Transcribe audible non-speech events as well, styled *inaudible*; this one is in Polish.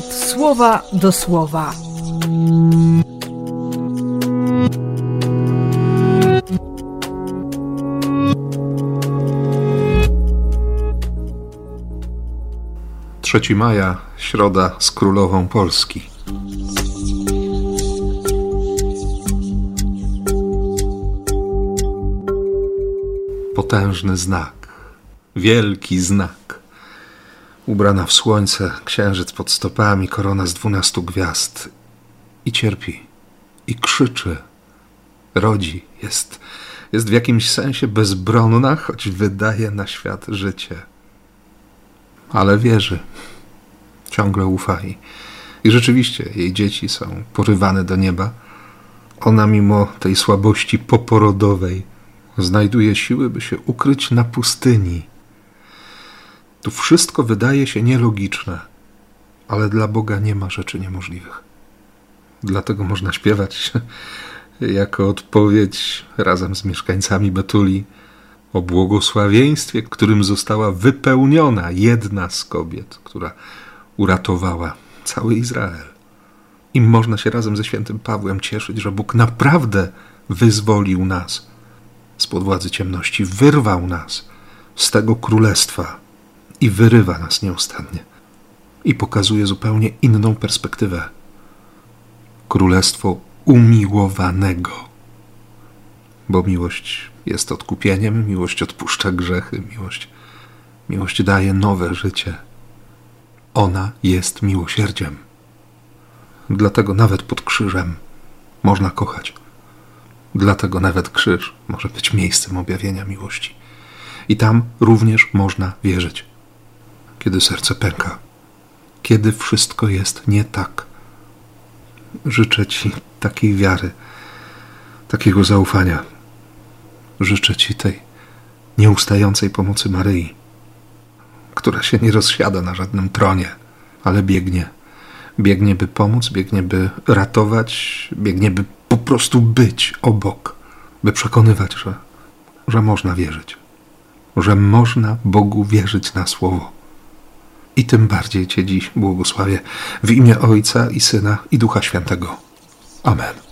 słowa do słowa. Trzeci maja, środa z królową Polski. Potężny znak, wielki znak. Ubrana w słońce, księżyc pod stopami, korona z dwunastu gwiazd. I cierpi, i krzyczy, rodzi, jest, jest w jakimś sensie bezbronna, choć wydaje na świat życie. Ale wierzy, ciągle ufa i, i rzeczywiście jej dzieci są porywane do nieba. Ona, mimo tej słabości poporodowej, znajduje siły, by się ukryć na pustyni. Tu wszystko wydaje się nielogiczne, ale dla Boga nie ma rzeczy niemożliwych. Dlatego można śpiewać *laughs* jako odpowiedź razem z mieszkańcami Betuli o błogosławieństwie, którym została wypełniona jedna z kobiet, która uratowała cały Izrael. I można się razem ze świętym Pawłem cieszyć, że Bóg naprawdę wyzwolił nas spod władzy ciemności, wyrwał nas z tego królestwa i wyrywa nas nieustannie. I pokazuje zupełnie inną perspektywę. Królestwo umiłowanego. Bo miłość jest odkupieniem, miłość odpuszcza grzechy, miłość, miłość daje nowe życie. Ona jest miłosierdziem. Dlatego nawet pod krzyżem można kochać. Dlatego nawet krzyż może być miejscem objawienia miłości. I tam również można wierzyć, kiedy serce pęka, kiedy wszystko jest nie tak. Życzę Ci takiej wiary, takiego zaufania. Życzę Ci tej nieustającej pomocy Maryi, która się nie rozsiada na żadnym tronie, ale biegnie. Biegnie, by pomóc, biegnie, by ratować, biegnie, by po prostu być obok, by przekonywać, że, że można wierzyć, że można Bogu wierzyć na słowo. I tym bardziej Cię dziś błogosławię w imię Ojca i Syna i Ducha Świętego. Amen.